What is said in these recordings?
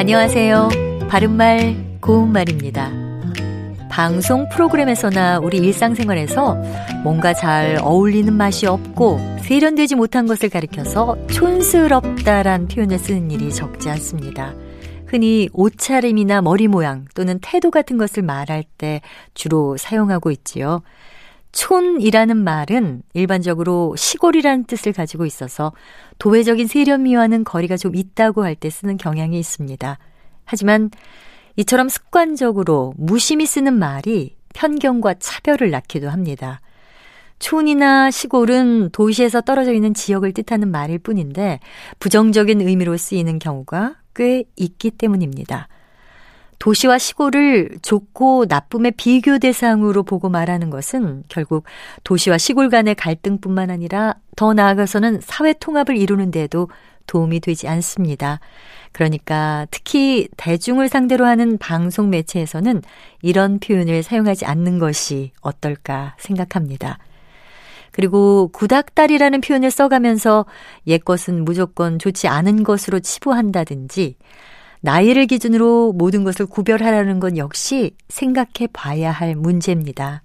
안녕하세요. 바른말, 고운말입니다. 방송 프로그램에서나 우리 일상생활에서 뭔가 잘 어울리는 맛이 없고 세련되지 못한 것을 가리켜서 촌스럽다란 표현을 쓰는 일이 적지 않습니다. 흔히 옷차림이나 머리 모양 또는 태도 같은 것을 말할 때 주로 사용하고 있지요. 촌이라는 말은 일반적으로 시골이라는 뜻을 가지고 있어서 도회적인 세련미와는 거리가 좀 있다고 할 때 쓰는 경향이 있습니다. 하지만 이처럼 습관적으로 무심히 쓰는 말이 편견과 차별을 낳기도 합니다. 촌이나 시골은 도시에서 떨어져 있는 지역을 뜻하는 말일 뿐인데 부정적인 의미로 쓰이는 경우가 꽤 있기 때문입니다. 도시와 시골을 좋고 나쁨의 비교 대상으로 보고 말하는 것은 결국 도시와 시골 간의 갈등뿐만 아니라 더 나아가서는 사회 통합을 이루는 데도 도움이 되지 않습니다. 그러니까 특히 대중을 상대로 하는 방송 매체에서는 이런 표현을 사용하지 않는 것이 어떨까 생각합니다. 그리고 구닥다리라는 표현을 써가면서 옛것은 무조건 좋지 않은 것으로 치부한다든지 나이를 기준으로 모든 것을 구별하라는 건 역시 생각해 봐야 할 문제입니다.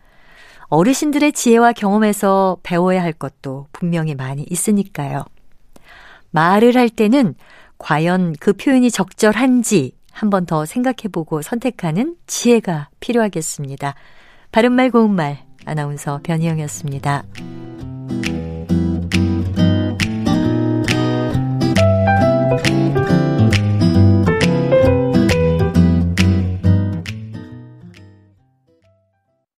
어르신들의 지혜와 경험에서 배워야 할 것도 분명히 많이 있으니까요. 말을 할 때는 과연 그 표현이 적절한지 한 번 더 생각해 보고 선택하는 지혜가 필요하겠습니다. 바른말 고운말 아나운서 변희영이었습니다.